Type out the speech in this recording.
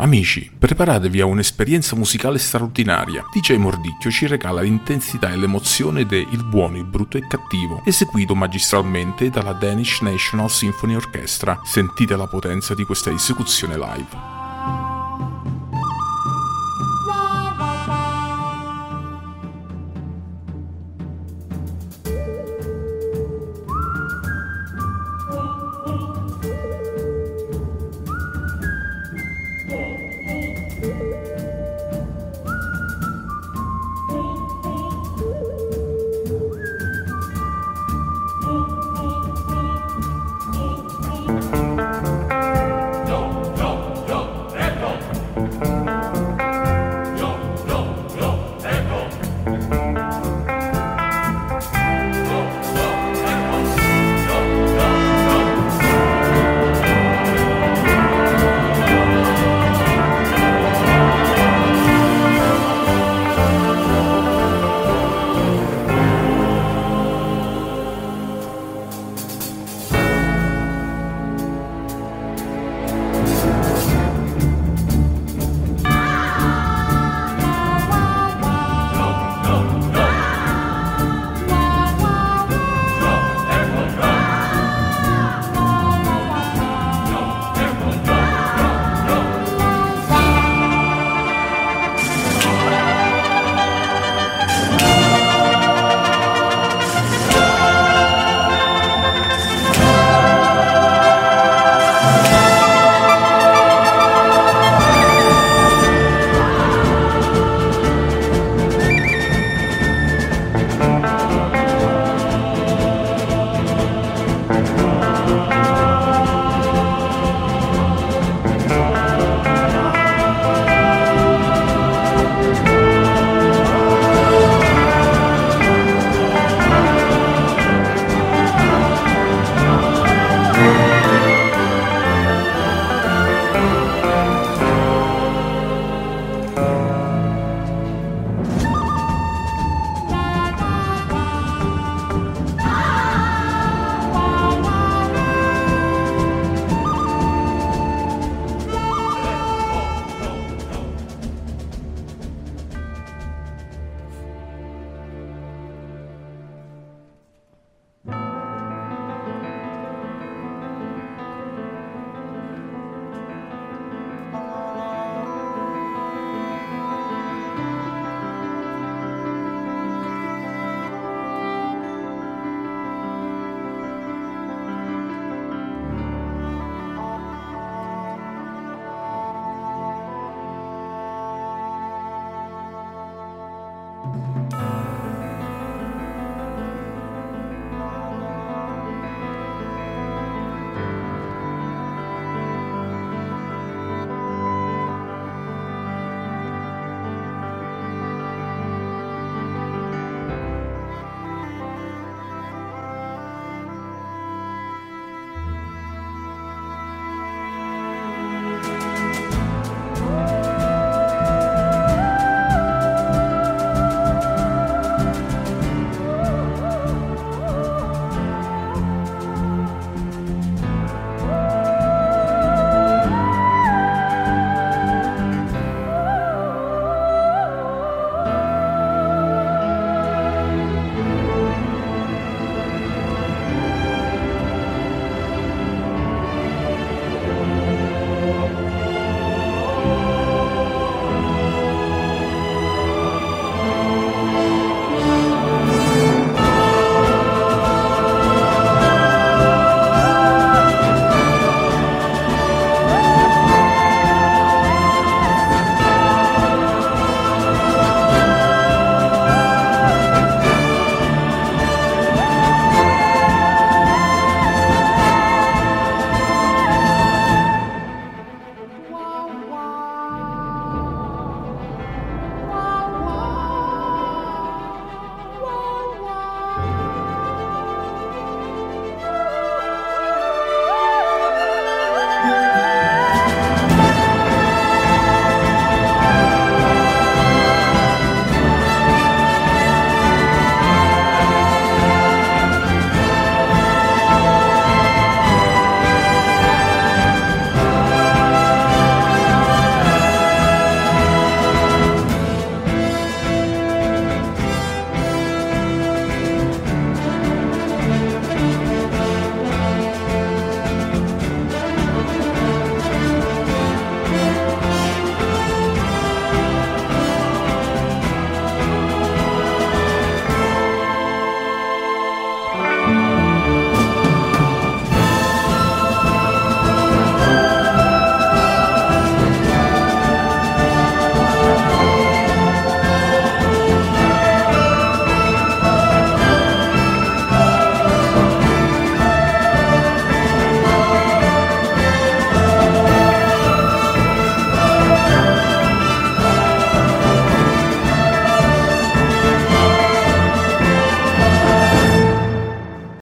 Amici, preparatevi a un'esperienza musicale straordinaria. DJ Mordicchio ci regala l'intensità e l'emozione de Il buono, il brutto e il cattivo, eseguito magistralmente dalla Danish National Symphony Orchestra. Sentite la potenza di questa esecuzione live.